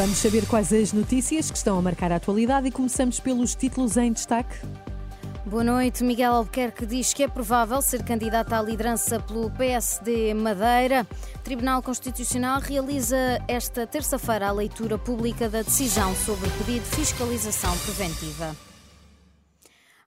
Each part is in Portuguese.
Vamos saber quais as notícias que estão a marcar a atualidade e começamos pelos títulos em destaque. Boa noite. Miguel Albuquerque diz que é provável ser candidato à liderança pelo PSD Madeira. Tribunal Constitucional realiza esta terça-feira a leitura pública da decisão sobre o pedido de fiscalização preventiva.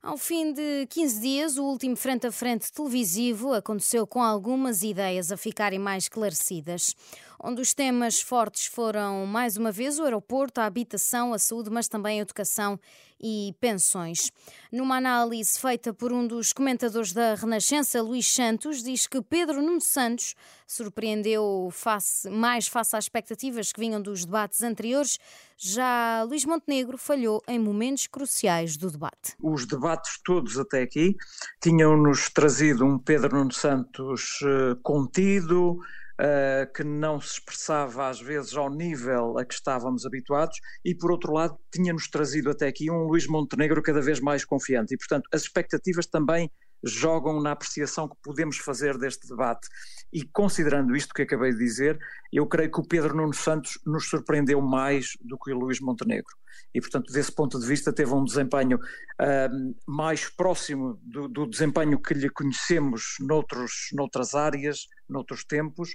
Ao fim de 15 dias, o último frente a frente televisivo aconteceu com algumas ideias a ficarem mais esclarecidas, onde os temas fortes foram, mais uma vez, o aeroporto, a habitação, a saúde, mas também a educação e pensões. Numa análise feita por um dos comentadores da Renascença, Luís Santos, diz que Pedro Nuno Santos surpreendeu face, mais face às expectativas que vinham dos debates anteriores. Já Luís Montenegro falhou em momentos cruciais do debate. Os debates todos até aqui tinham-nos trazido um Pedro Nuno Santos uh, contido, Uh, que não se expressava às vezes ao nível a que estávamos habituados, e por outro lado tinha-nos trazido até aqui um Luís Montenegro cada vez mais confiante. E, portanto, as expectativas também jogam na apreciação que podemos fazer deste debate. E considerando isto que acabei de dizer, eu creio que o Pedro Nuno Santos nos surpreendeu mais do que o Luís Montenegro. E, portanto, desse ponto de vista, teve um desempenho uh, mais próximo do, do, desempenho que lhe conhecemos noutros, noutras áreas, noutros tempos.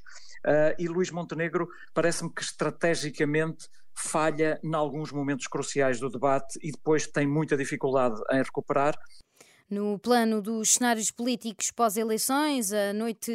Uh, e Luís Montenegro parece-me que estrategicamente falha em alguns momentos cruciais do debate e depois tem muita dificuldade em recuperar. No plano dos cenários políticos pós-eleições, a noite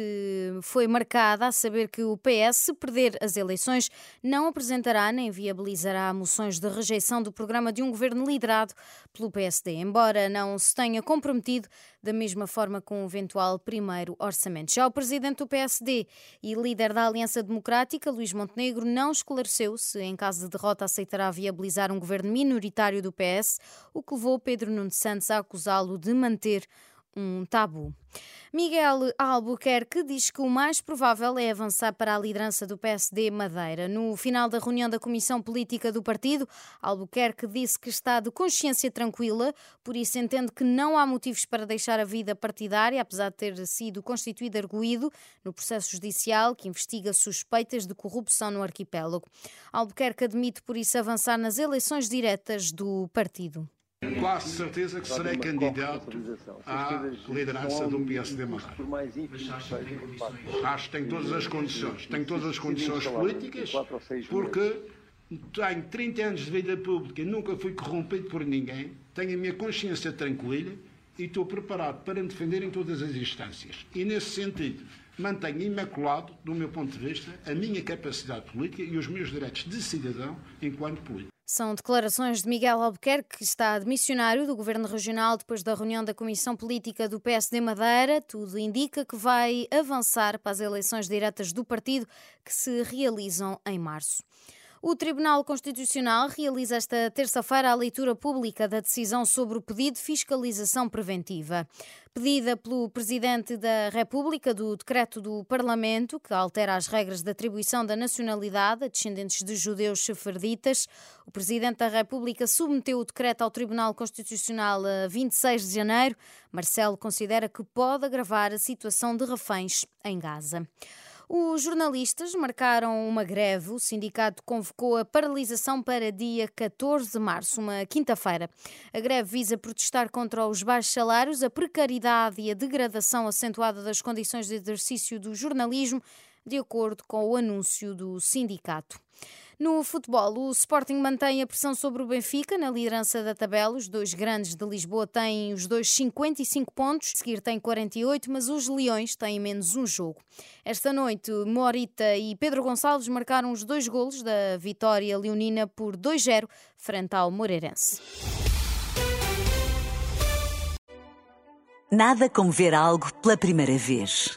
foi marcada a saber que o PS, se perder as eleições, não apresentará nem viabilizará moções de rejeição do programa de um governo liderado pelo PSD, embora não se tenha comprometido da mesma forma com o eventual primeiro orçamento. Já o presidente do PSD e líder da Aliança Democrática, Luís Montenegro, não esclareceu se, em caso de derrota, aceitará viabilizar um governo minoritário do PS, o que levou Pedro Nuno Santos a acusá-lo de manter um tabu. Miguel Albuquerque diz que o mais provável é avançar para a liderança do PSD Madeira. No final da reunião da Comissão Política do partido, Albuquerque disse que está de consciência tranquila, por isso entende que não há motivos para deixar a vida partidária, apesar de ter sido constituído arguído no processo judicial que investiga suspeitas de corrupção no arquipélago. Albuquerque admite, por isso, avançar nas eleições diretas do partido. Quase certeza que serei candidato à liderança do PSD Madeira. Acho que tem todas as condições. Tenho todas as condições políticas, porque tenho 30 anos de vida pública e nunca fui corrompido por ninguém, tenho a minha consciência tranquila e estou preparado para me defender em todas as instâncias. E, nesse sentido, mantenho imaculado, do meu ponto de vista, a minha capacidade política e os meus direitos de cidadão enquanto político. São declarações de Miguel Albuquerque, que está de missionário do Governo Regional depois da reunião da Comissão Política do PSD Madeira. Tudo indica que vai avançar para as eleições diretas do partido que se realizam em março. O Tribunal Constitucional realiza esta terça-feira a leitura pública da decisão sobre o pedido de fiscalização preventiva. Pedida pelo Presidente da República do decreto do Parlamento, que altera as regras de atribuição da nacionalidade a descendentes de judeus sefarditas, o Presidente da República submeteu o decreto ao Tribunal Constitucional a 26 de janeiro. Marcelo considera que pode agravar a situação de reféns em Gaza. Os jornalistas marcaram uma greve. O sindicato convocou a paralisação para dia 14 de março, uma quinta-feira. A greve visa protestar contra os baixos salários, a precariedade e a degradação acentuada das condições de exercício do jornalismo, de acordo com o anúncio do sindicato. No futebol, o Sporting mantém a pressão sobre o Benfica na liderança da tabela. Os dois grandes de Lisboa têm os dois 55 pontos, a seguir tem 48, mas os Leões têm menos um jogo. Esta noite, Morita e Pedro Gonçalves marcaram os dois golos da vitória leonina por 2-0 frente ao Moreirense. Nada como ver algo pela primeira vez.